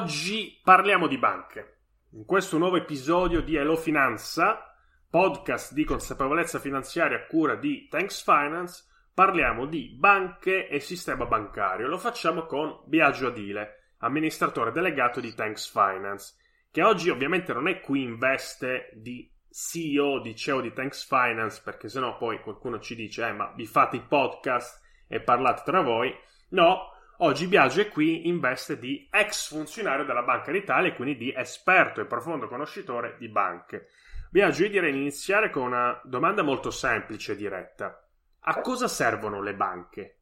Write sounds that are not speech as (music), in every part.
oggi parliamo di banche. In questo nuovo episodio di Hello Finanza, podcast di consapevolezza finanziaria a cura di Thanks Finance, parliamo di banche e sistema bancario. Lo facciamo con Biagio Adile, amministratore delegato di Thanks Finance, che oggi ovviamente non è qui in veste di CEO, di CEO di Thanks Finance, perché sennò poi qualcuno ci dice, eh, ma vi fate i podcast e parlate tra voi. No, Oggi Biagio è qui in veste di ex funzionario della Banca d'Italia e quindi di esperto e profondo conoscitore di banche. Biagio, io direi di iniziare con una domanda molto semplice e diretta. A cosa servono le banche?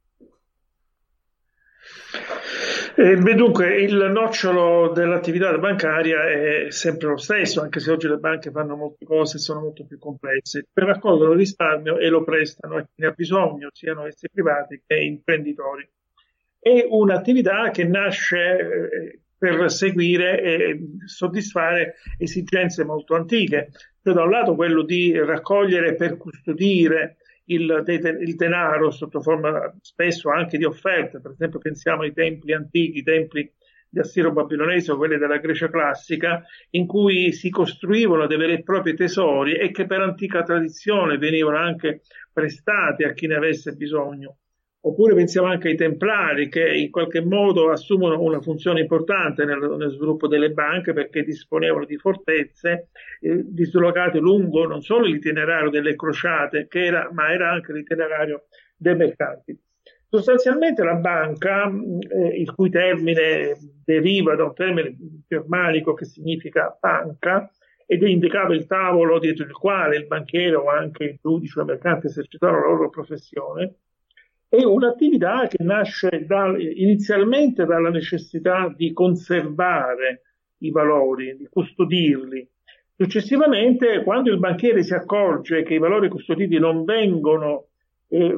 Eh, beh, dunque, il nocciolo dell'attività bancaria è sempre lo stesso, anche se oggi le banche fanno molte cose e sono molto più complesse. Per raccogliere il risparmio e lo prestano a chi ne ha bisogno, siano essi privati che imprenditori è un'attività che nasce eh, per seguire e soddisfare esigenze molto antiche. Cioè, da un lato quello di raccogliere per custodire il, il, denaro sotto forma spesso anche di offerte, per esempio pensiamo ai templi antichi, i templi di Assiro babilonese o quelli della Grecia classica, in cui si costruivano dei veri e propri tesori e che per antica tradizione venivano anche prestati a chi ne avesse bisogno. Oppure pensiamo anche ai templari che in qualche modo assumono una funzione importante nel, nel sviluppo delle banche perché disponevano di fortezze eh, dislocate lungo non solo l'itinerario delle crociate, era, ma era anche l'itinerario dei mercanti. Sostanzialmente la banca, eh, il cui termine deriva da un termine germanico che significa banca, ed indicava il tavolo dietro il quale il banchiere o anche il giudice o il mercante esercitavano la loro professione, è un'attività che nasce da, inizialmente dalla necessità di conservare i valori, di custodirli. Successivamente, quando il banchiere si accorge che i valori custoditi non vengono eh,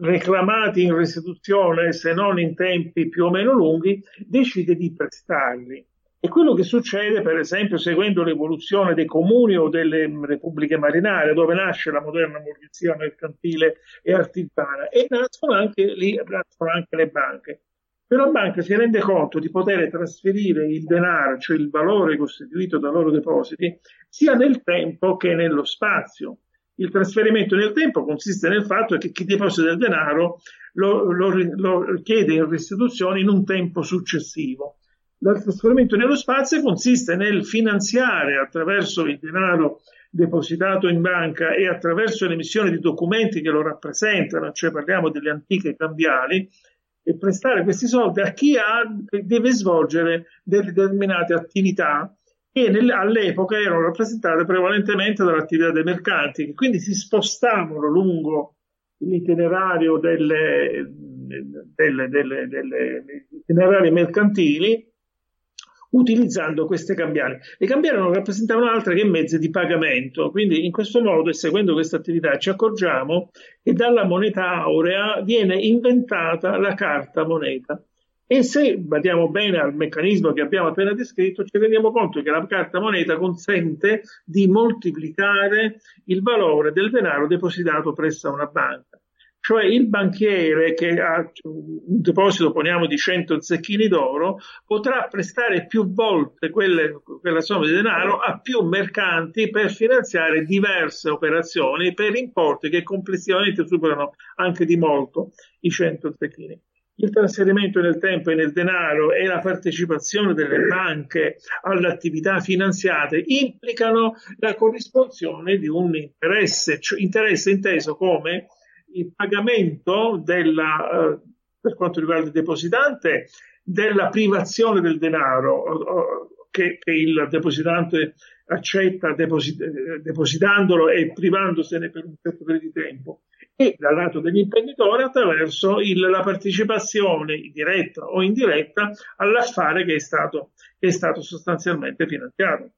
reclamati in restituzione se non in tempi più o meno lunghi, decide di prestarli. E quello che succede, per esempio, seguendo l'evoluzione dei comuni o delle repubbliche marinare, dove nasce la moderna borghesia mercantile e artigiana, e nascono anche lì, nascono anche le banche. Però la banca si rende conto di poter trasferire il denaro, cioè il valore costituito dai loro depositi, sia nel tempo che nello spazio. Il trasferimento nel tempo consiste nel fatto che chi deposita il denaro lo, lo, lo chiede in restituzione in un tempo successivo. Il trasferimento nello spazio consiste nel finanziare attraverso il denaro depositato in banca e attraverso l'emissione di documenti che lo rappresentano, cioè parliamo delle antiche cambiali, e prestare questi soldi a chi ha, deve svolgere determinate attività che nel, all'epoca erano rappresentate prevalentemente dall'attività dei mercanti, che quindi si spostavano lungo l'itinerario delle, delle, delle, delle mercantili utilizzando queste cambiali. Le cambiali non rappresentavano altro che mezzi di pagamento, quindi in questo modo e seguendo questa attività ci accorgiamo che dalla moneta aurea viene inventata la carta moneta. E se badiamo bene al meccanismo che abbiamo appena descritto, ci rendiamo conto che la carta moneta consente di moltiplicare il valore del denaro depositato presso una banca. Cioè il banchiere che ha un deposito, poniamo, di 100 zecchini d'oro, potrà prestare più volte quelle, quella somma di denaro a più mercanti per finanziare diverse operazioni per importi che complessivamente superano anche di molto i 100 zecchini. Il trasferimento nel tempo e nel denaro e la partecipazione delle banche alle attività finanziate implicano la corrispondenza di un interesse, cioè interesse inteso come il pagamento della, eh, per quanto riguarda il depositante della privazione del denaro, che, che il depositante accetta deposit- depositandolo e privandosene per un certo periodo di tempo e dal lato degli imprenditori attraverso il, la partecipazione diretta o indiretta all'affare che è stato, che è stato sostanzialmente finanziato.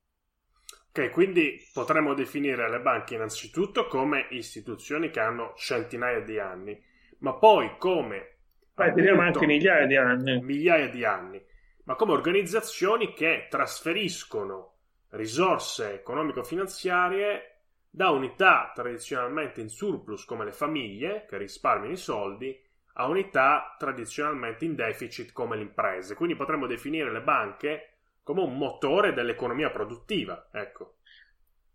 Ok, quindi potremmo definire le banche innanzitutto come istituzioni che hanno centinaia di anni, ma poi come... Beh, diremo anche migliaia di anni. Migliaia di anni, ma come organizzazioni che trasferiscono risorse economico-finanziarie da unità tradizionalmente in surplus come le famiglie, che risparmiano i soldi, a unità tradizionalmente in deficit come le imprese. Quindi potremmo definire le banche come un motore dell'economia produttiva. Ecco.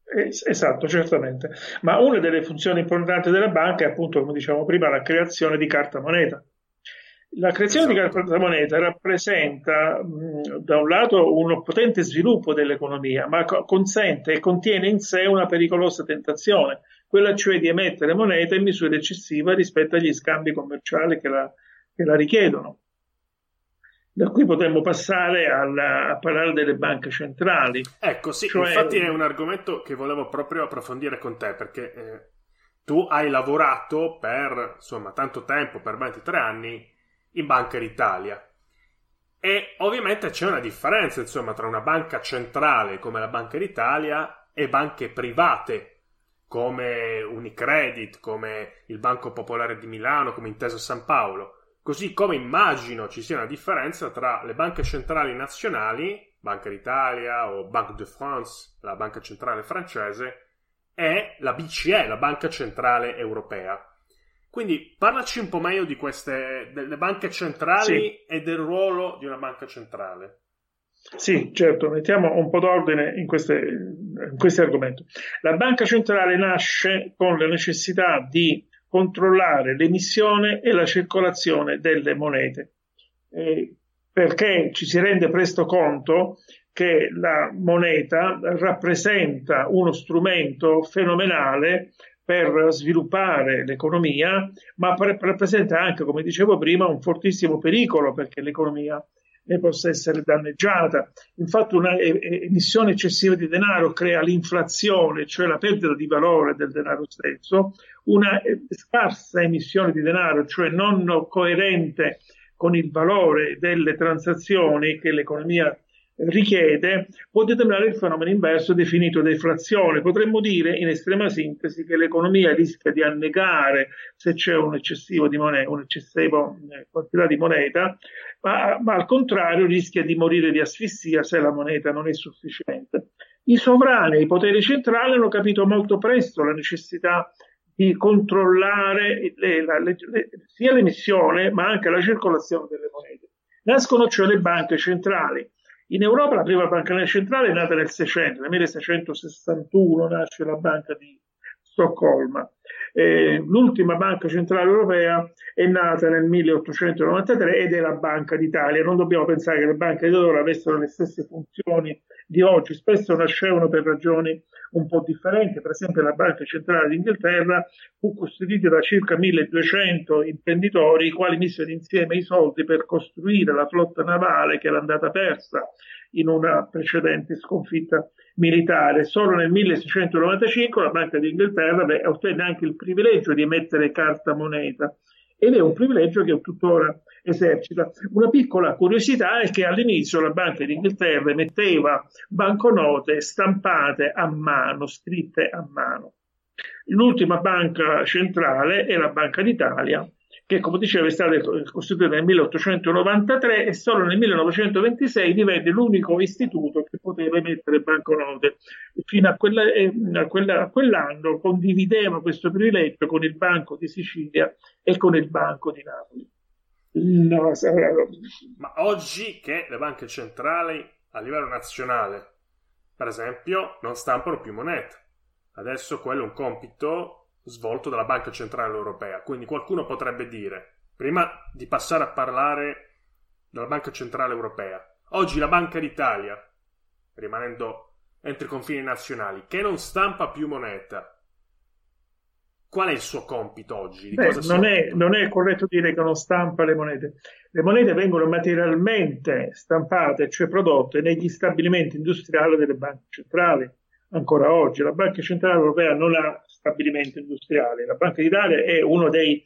Esatto, certamente. Ma una delle funzioni importanti della banca è appunto, come diciamo prima, la creazione di carta moneta. La creazione esatto. di carta moneta rappresenta mh, da un lato un potente sviluppo dell'economia, ma co- consente e contiene in sé una pericolosa tentazione, quella cioè di emettere moneta in misura eccessiva rispetto agli scambi commerciali che la, che la richiedono. Da qui potremmo passare alla, a parlare delle banche centrali. Ecco, sì, cioè... infatti è un argomento che volevo proprio approfondire con te, perché eh, tu hai lavorato per, insomma, tanto tempo, per 23 anni, in Banca d'Italia. E ovviamente c'è una differenza, insomma, tra una banca centrale come la Banca d'Italia e banche private come Unicredit, come il Banco Popolare di Milano, come Intesa San Paolo Così come immagino ci sia una differenza tra le banche centrali nazionali, Banca d'Italia o Banque de France, la banca centrale francese, e la BCE, la banca centrale europea. Quindi parlaci un po' meglio di queste delle banche centrali sì. e del ruolo di una banca centrale. Sì, certo, mettiamo un po' d'ordine in, queste, in questi argomenti. La banca centrale nasce con la necessità di controllare l'emissione e la circolazione delle monete, eh, perché ci si rende presto conto che la moneta rappresenta uno strumento fenomenale per sviluppare l'economia, ma rappresenta anche, come dicevo prima, un fortissimo pericolo perché l'economia ne possa essere danneggiata. Infatti una emissione eccessiva di denaro crea l'inflazione, cioè la perdita di valore del denaro stesso, una scarsa emissione di denaro, cioè non coerente con il valore delle transazioni che l'economia richiede, può determinare il fenomeno inverso definito deflazione. Potremmo dire in estrema sintesi che l'economia rischia di annegare se c'è un di un'eccessiva eh, quantità di moneta, ma, ma al contrario rischia di morire di asfissia se la moneta non è sufficiente. I sovrani, i poteri centrali hanno capito molto presto la necessità di controllare le, la, le, le, sia l'emissione ma anche la circolazione delle monete. Nascono cioè le banche centrali. In Europa la prima banca centrale è nata nel 600, nel 1661 nasce la banca di Stoccolma. Eh, l'ultima banca centrale europea è nata nel 1893 ed è la Banca d'Italia. Non dobbiamo pensare che le banche di allora avessero le stesse funzioni di oggi, spesso nascevano per ragioni un po' differenti. Per esempio, la Banca Centrale d'Inghilterra fu costituita da circa 1200 imprenditori, i quali misero insieme i soldi per costruire la flotta navale che era andata persa in una precedente sconfitta militare. Solo nel 1695 la Banca d'Inghilterra ottenne anche il privilegio di emettere carta moneta ed è un privilegio che tuttora esercita. Una piccola curiosità è che all'inizio la Banca d'Inghilterra emetteva banconote stampate a mano, scritte a mano. L'ultima banca centrale è la Banca d'Italia, che come dicevo è stata costituita nel 1893 e solo nel 1926 divenne l'unico istituto che poteva emettere banconote. Fino a, quella, eh, a, quella, a quell'anno condivideva questo privilegio con il Banco di Sicilia e con il Banco di Napoli. No, Ma oggi che le banche centrali a livello nazionale, per esempio, non stampano più monete. Adesso quello è un compito svolto dalla Banca Centrale Europea. Quindi qualcuno potrebbe dire, prima di passare a parlare della Banca Centrale Europea, oggi la Banca d'Italia, rimanendo entro i confini nazionali, che non stampa più moneta, qual è il suo compito oggi? Beh, non, è, non, è, corretto dire che non stampa le monete. Le monete vengono materialmente stampate, cioè prodotte negli stabilimenti industriali delle banche centrali. Ancora oggi la Banca Centrale Europea non ha stabilimenti industriali. La Banca d'Italia è uno dei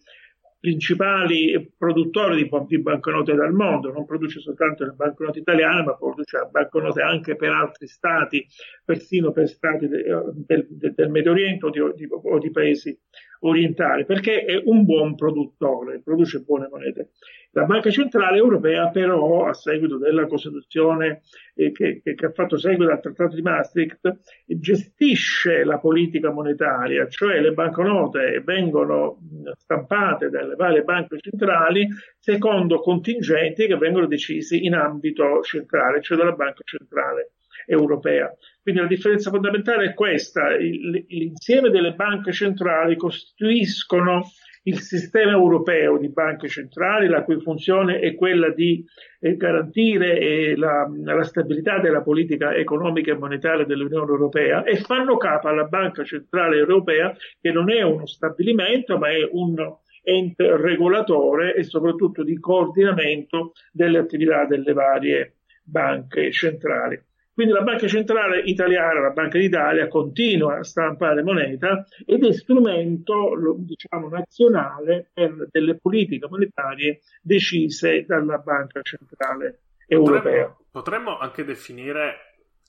principali produttori di, banconote del mondo, non produce soltanto le banconote italiane, ma produce banconote anche per altri stati, persino per stati del, del, del Medio Oriente o di, o di paesi orientali, perché è un buon produttore, produce buone monete. La Banca Centrale Europea però, a seguito della Costituzione eh, che, che, ha fatto seguito al Trattato di Maastricht, gestisce la politica monetaria, cioè le banconote vengono stampate dalle varie banche centrali secondo contingenti che vengono decisi in ambito centrale, cioè dalla Banca Centrale Europea. Quindi la differenza fondamentale è questa, l'insieme delle banche centrali costituiscono il sistema europeo di banche centrali, la cui funzione è quella di eh, garantire eh, la, la, stabilità della politica economica e monetaria dell'Unione Europea e fanno capo alla Banca Centrale Europea, che non è uno stabilimento, ma è un ente regolatore e soprattutto di coordinamento delle attività delle varie banche centrali. Quindi la Banca Centrale Italiana, la Banca d'Italia, continua a stampare moneta ed è strumento, diciamo, nazionale per delle politiche monetarie decise dalla Banca Centrale Europea. Potremmo, potremmo anche definire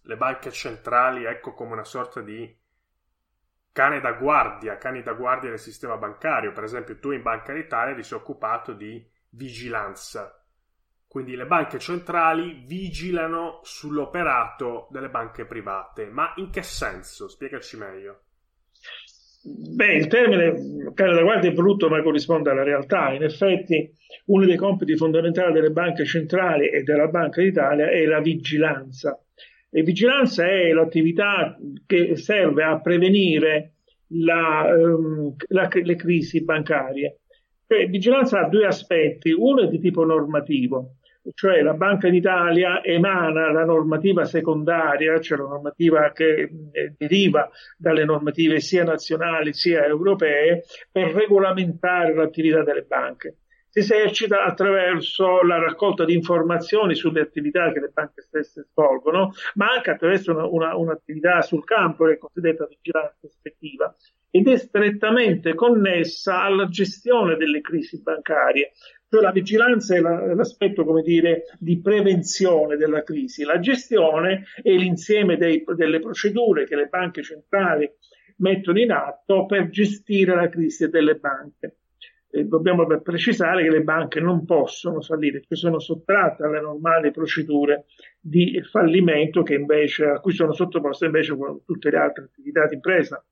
le banche centrali, ecco, come una sorta di cane da guardia, cani da guardia del sistema bancario. Per esempio, tu in Banca d'Italia ti sei occupato di vigilanza quindi le banche centrali vigilano sull'operato delle banche private. Ma in che senso? Spiegaci meglio. Beh, il termine cane da guardia è brutto, ma corrisponde alla realtà. In effetti, uno dei compiti fondamentali delle banche centrali e della Banca d'Italia è la vigilanza. E vigilanza è l'attività che serve a prevenire la, um, la, le crisi bancarie. E vigilanza ha due aspetti. Uno è di tipo normativo, cioè la Banca d'Italia emana la normativa secondaria, cioè la normativa che eh, deriva dalle normative sia nazionali sia europee, per regolamentare l'attività delle banche. Si esercita attraverso la raccolta di informazioni sulle attività che le banche stesse svolgono, ma anche attraverso una, una, un'attività sul campo, che è cosiddetta vigilanza effettiva, ed è strettamente connessa alla gestione delle crisi bancarie, cioè la vigilanza è la, l'aspetto, come dire, di prevenzione della crisi. La gestione è l'insieme dei, delle procedure che le banche centrali mettono in atto per gestire la crisi delle banche. E dobbiamo precisare che le banche non possono fallire, che sono sottratte alle normali procedure di fallimento invece, a cui sono sottoposte invece tutte le altre attività di impresa.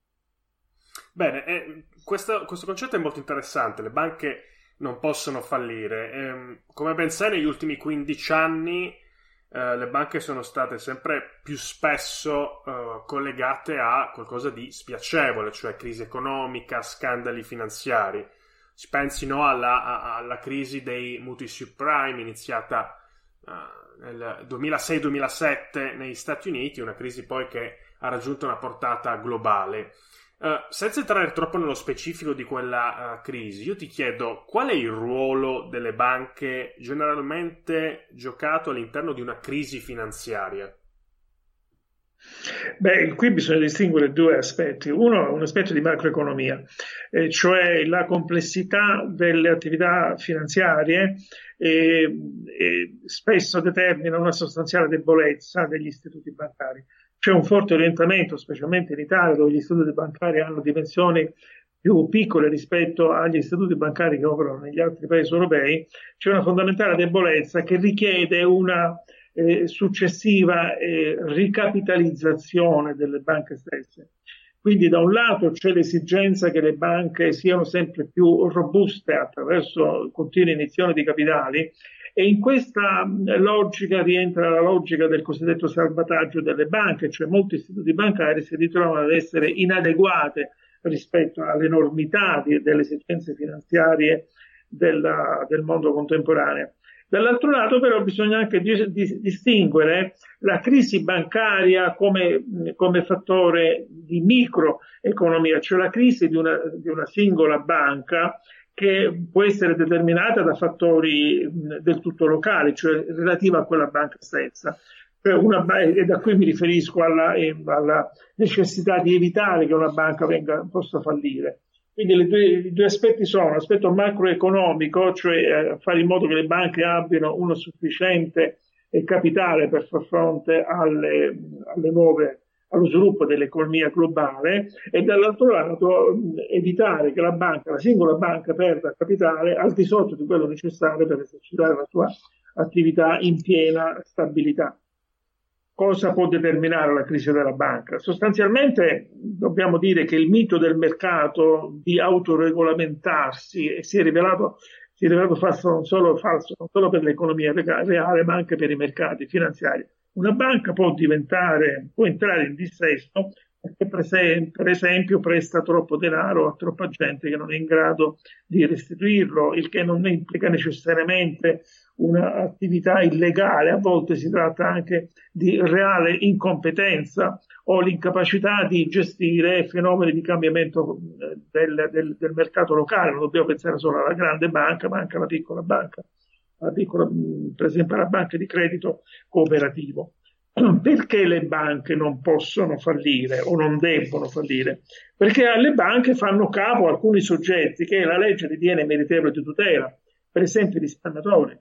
Bene, eh, questo, questo concetto è molto interessante. Le banche non possono fallire. E, ehm, come ben sai, negli ultimi 15 anni eh, le banche sono state sempre più spesso eh, collegate a qualcosa di spiacevole, cioè crisi economica, scandali finanziari. Si pensi no, alla, alla, crisi dei mutui subprime iniziata uh, nel 2006-2007 negli Stati Uniti, una crisi poi che ha raggiunto una portata globale. Uh, senza entrare troppo nello specifico di quella uh, crisi, io ti chiedo qual è il ruolo delle banche generalmente giocato all'interno di una crisi finanziaria? Beh, qui bisogna distinguere due aspetti. Uno è un aspetto di macroeconomia, eh, cioè la complessità delle attività finanziarie eh, eh, spesso determina una sostanziale debolezza degli istituti bancari c'è un forte orientamento, specialmente in Italia, dove gli istituti bancari hanno dimensioni più piccole rispetto agli istituti bancari che operano negli altri paesi europei, c'è una fondamentale debolezza che richiede una eh, successiva eh, ricapitalizzazione delle banche stesse. Quindi da un lato c'è l'esigenza che le banche siano sempre più robuste attraverso continue iniezioni di capitali e in questa logica rientra la logica del cosiddetto salvataggio delle banche, cioè molti istituti bancari si ritrovano ad essere inadeguate rispetto all'enormità di, delle esigenze finanziarie della, del mondo contemporaneo. Dall'altro lato però bisogna anche di, di, distinguere la crisi bancaria come, come, fattore di microeconomia, cioè la crisi di una, di una singola banca che può essere determinata da fattori del tutto locali, cioè relativa a quella banca stessa. Cioè una, e da qui mi riferisco alla, alla, necessità di evitare che una banca venga, possa fallire. Quindi due, i due aspetti sono l'aspetto macroeconomico, cioè eh, fare in modo che le banche abbiano uno sufficiente eh, capitale per far fronte alle, alle nuove allo sviluppo dell'economia globale e dall'altro lato evitare che la banca, la singola banca perda capitale al di sotto di quello necessario per esercitare la sua attività in piena stabilità. Cosa può determinare la crisi della banca? Sostanzialmente dobbiamo dire che il mito del mercato di autoregolamentarsi si è rivelato, si è rivelato falso, non solo, falso non solo per l'economia reale ma anche per i mercati finanziari una banca può diventare, può entrare in dissesto perché per esempio presta troppo denaro a troppa gente che non è in grado di restituirlo, il che non implica necessariamente un'attività illegale, a volte si tratta anche di reale incompetenza o l'incapacità di gestire fenomeni di cambiamento eh, del, del, del mercato locale, non dobbiamo pensare solo alla grande banca, ma anche alla piccola banca piccola, per esempio alla banca di credito cooperativo. (clears throat) Perché le banche non possono fallire o non debbono fallire? Perché alle banche fanno capo alcuni soggetti che la legge ritiene meritevoli di tutela, per esempio i risparmiatori.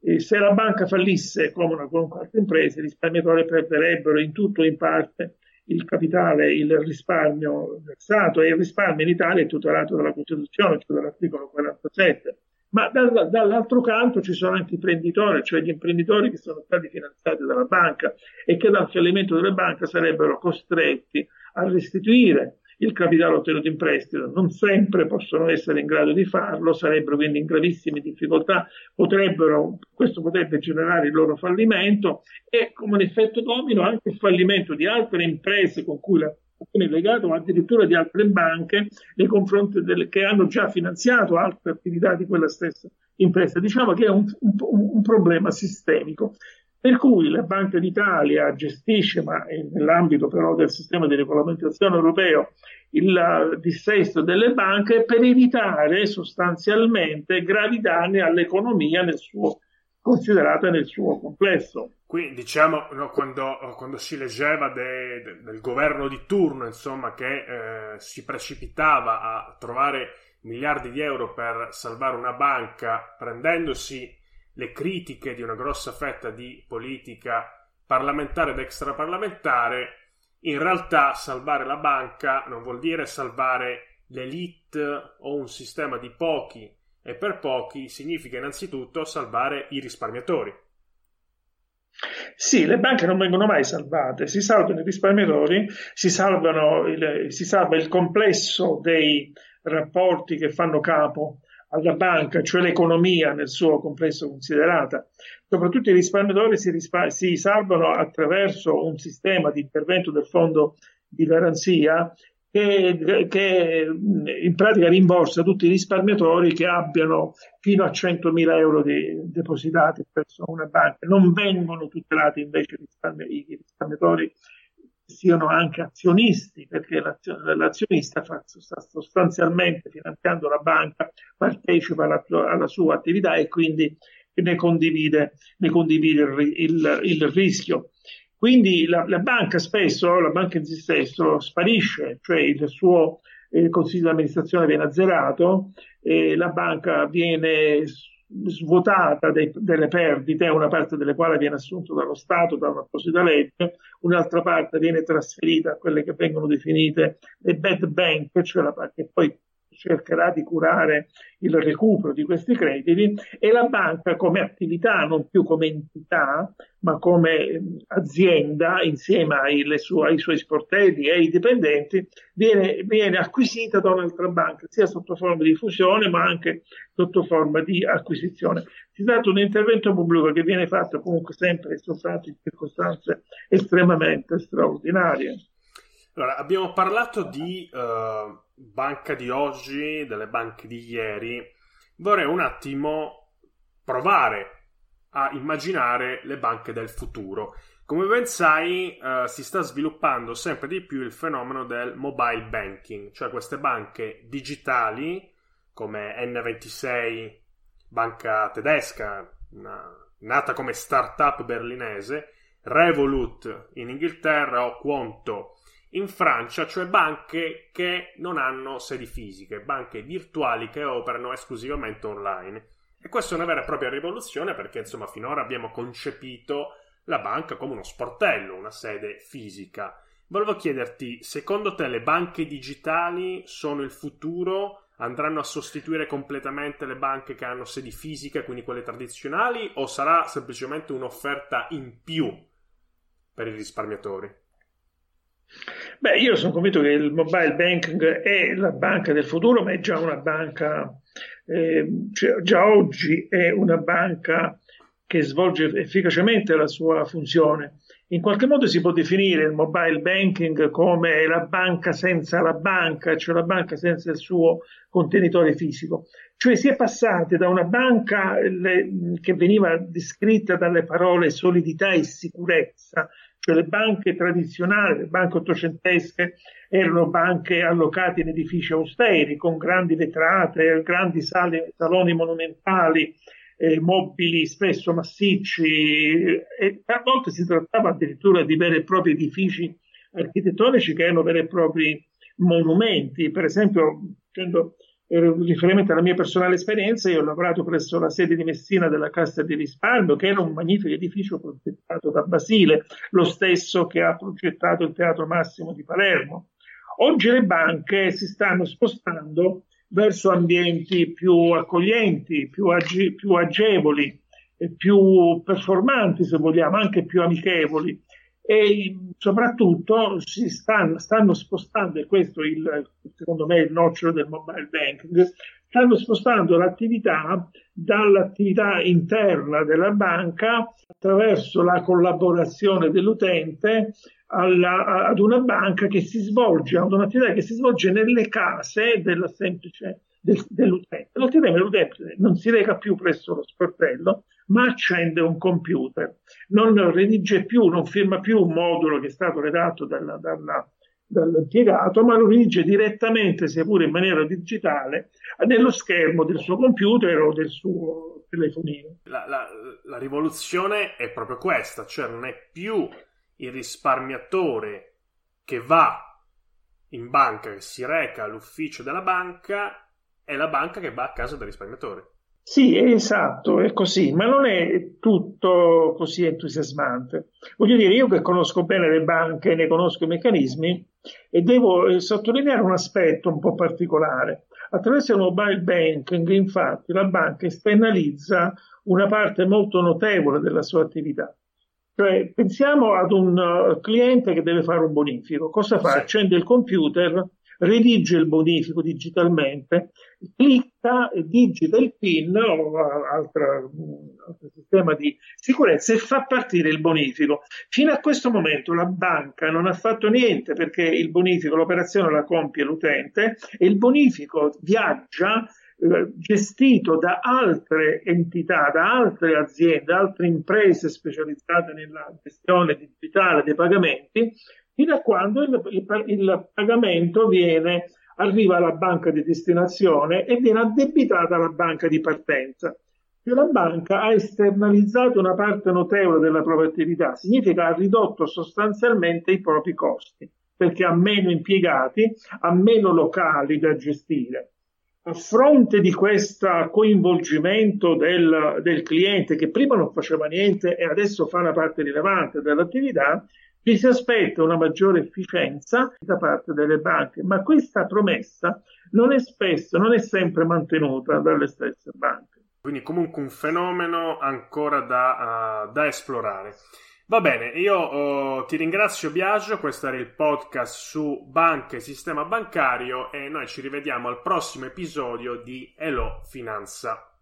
E se la banca fallisse, come una qualunque altra impresa, i risparmiatori perderebbero in tutto o in parte il capitale, il risparmio versato e il risparmio in Italia è tutelato dalla Costituzione, cioè dall'articolo 47 ma dal, dall'altro canto ci sono anche imprenditori, cioè gli imprenditori che sono stati finanziati dalla banca e che dal fallimento delle banche sarebbero costretti a restituire il capitale ottenuto in prestito. Non sempre possono essere in grado di farlo, sarebbero quindi in gravissime difficoltà, potrebbero, questo potrebbe generare il loro fallimento e come un effetto domino anche il fallimento di altre imprese con cui la legato addirittura di altre banche nei confronti delle, che hanno già finanziato altre attività di quella stessa impresa. Diciamo che è un, un, un problema sistemico. Per cui la Banca d'Italia gestisce, ma nell'ambito però del sistema di regolamentazione europeo, il dissesto delle banche per evitare sostanzialmente gravi danni all'economia nel suo, considerata nel suo complesso. Qui diciamo no, quando, quando, si leggeva de, de, del governo di turno, insomma, che eh, si precipitava a trovare miliardi di euro per salvare una banca, prendendosi le critiche di una grossa fetta di politica parlamentare ed extraparlamentare, in realtà salvare la banca non vuol dire salvare l'elite o un sistema di pochi e per pochi significa innanzitutto salvare i risparmiatori sì, le banche non vengono mai salvate, si salvano i risparmiatori, si, il, si salva il complesso dei rapporti che fanno capo alla banca, cioè l'economia nel suo complesso considerata. Soprattutto i risparmiatori si, rispa- si salvano attraverso un sistema di intervento del fondo di garanzia che, che, in pratica rimborsa tutti i risparmiatori che abbiano fino a 100.000 euro di, depositati presso una banca. Non vengono tutelati invece risparmi, i risparmiatori siano anche azionisti, perché l'azionista sta sostanzialmente finanziando la banca, partecipa alla, alla sua attività e quindi ne condivide, ne condivide il, il, il rischio. Quindi la, la, banca spesso, la banca in sé stesso, sparisce, cioè il suo eh, consiglio di amministrazione viene azzerato, la banca viene svuotata dei, delle perdite, una parte delle quali viene assunta dallo Stato da un'apposita legge, un'altra parte viene trasferita a quelle che vengono definite le bad bank, cioè la parte che poi cercherà di curare il recupero di questi crediti e la banca come attività, non più come entità, ma come azienda insieme ai, sue, ai suoi sportelli e ai dipendenti, viene, viene, acquisita da un'altra banca, sia sotto forma di fusione ma anche sotto forma di acquisizione. Si tratta di un intervento pubblico che viene fatto comunque sempre e soltanto in circostanze estremamente straordinarie. Allora, abbiamo parlato di uh, banca di oggi, delle banche di ieri. Vorrei un attimo provare a immaginare le banche del futuro. Come ben sai, eh, si sta sviluppando sempre di più il fenomeno del mobile banking, cioè queste banche digitali come N26, banca tedesca, una, nata come startup berlinese, Revolut in Inghilterra o Quanto in Francia, cioè banche che non hanno sedi fisiche, banche virtuali che operano esclusivamente online. E questa è una vera e propria rivoluzione perché insomma finora abbiamo concepito la banca come uno sportello, una sede fisica. Volevo chiederti, secondo te le banche digitali sono il futuro? Andranno a sostituire completamente le banche che hanno sedi fisiche, quindi quelle tradizionali, o sarà semplicemente un'offerta in più per i risparmiatori? Beh, io sono convinto che il mobile banking è la banca del futuro, ma è già una banca, eh, cioè già oggi è una banca che svolge efficacemente la sua funzione. In qualche modo si può definire il mobile banking come la banca senza la banca, cioè la banca senza il suo contenitore fisico. Cioè si è passati da una banca le, che veniva descritta dalle parole solidità e sicurezza, cioè le banche tradizionali, le banche ottocentesche, erano banche allocate in edifici austeri, con grandi vetrate, grandi sali, saloni monumentali, eh, mobili spesso massicci, e a volte si trattava addirittura di veri e propri edifici architettonici che erano veri e propri monumenti. Per esempio, prendo riferimento alla mia personale esperienza, io ho lavorato presso la sede di Messina della Cassa di Risparmio, che era un magnifico edificio progettato da Basile, lo stesso che ha progettato il Teatro Massimo di Palermo. Oggi le banche si stanno spostando verso ambienti più accoglienti, più, age- più agevoli, più performanti, se vogliamo, anche più amichevoli e soprattutto si stanno, stanno spostando, e questo è il, secondo me il nocciolo del mobile banking, stanno spostando l'attività dall'attività interna della banca attraverso la collaborazione dell'utente alla, ad una banca che si svolge, ad un'attività che si svolge nelle case della semplice, del, dell'utente. L'attività dell'utente non si reca più presso lo sportello, ma accende un computer, non redige più, non firma più un modulo che è stato redatto dalla, dalla, dall'impiegato, ma lo redige direttamente, sia pure in maniera digitale, nello schermo del suo computer o del suo telefonino. La, la, la rivoluzione è proprio questa, cioè non è più il risparmiatore che va in banca, che si reca all'ufficio della banca, è la banca che va a casa del risparmiatore. Sì, esatto, è così, ma non è tutto così entusiasmante. Voglio dire, io che conosco bene le banche, ne conosco i meccanismi e devo eh, sottolineare un aspetto un po' particolare. Attraverso il mobile banking, infatti, la banca esternalizza una parte molto notevole della sua attività. Cioè, pensiamo ad un uh, cliente che deve fare un bonifico. Cosa fa? Accende il computer, redige il bonifico digitalmente, clicca, digita il PIN o altro, altro sistema di sicurezza e fa partire il bonifico. Fino a questo momento la banca non ha fatto niente perché il bonifico, l'operazione la compie l'utente e il bonifico viaggia eh, gestito da altre entità, da altre aziende, altre imprese specializzate nella gestione digitale dei pagamenti fino a quando il, il, il pagamento viene, arriva alla banca di destinazione e viene addebitata alla banca di partenza. Cioè la banca ha esternalizzato una parte notevole della propria attività, significa ha ridotto sostanzialmente i propri costi, perché ha meno impiegati, ha meno locali da gestire. A fronte di questo coinvolgimento del, del cliente che prima non faceva niente e adesso fa una parte rilevante dell'attività, ci si aspetta una maggiore efficienza da parte delle banche, ma questa promessa non è spesso, non è sempre mantenuta dalle stesse banche. Quindi comunque un fenomeno ancora da, uh, da esplorare. Va bene, io uh, ti ringrazio Biagio, questo era il podcast su banche e sistema bancario e noi ci rivediamo al prossimo episodio di Elo Finanza.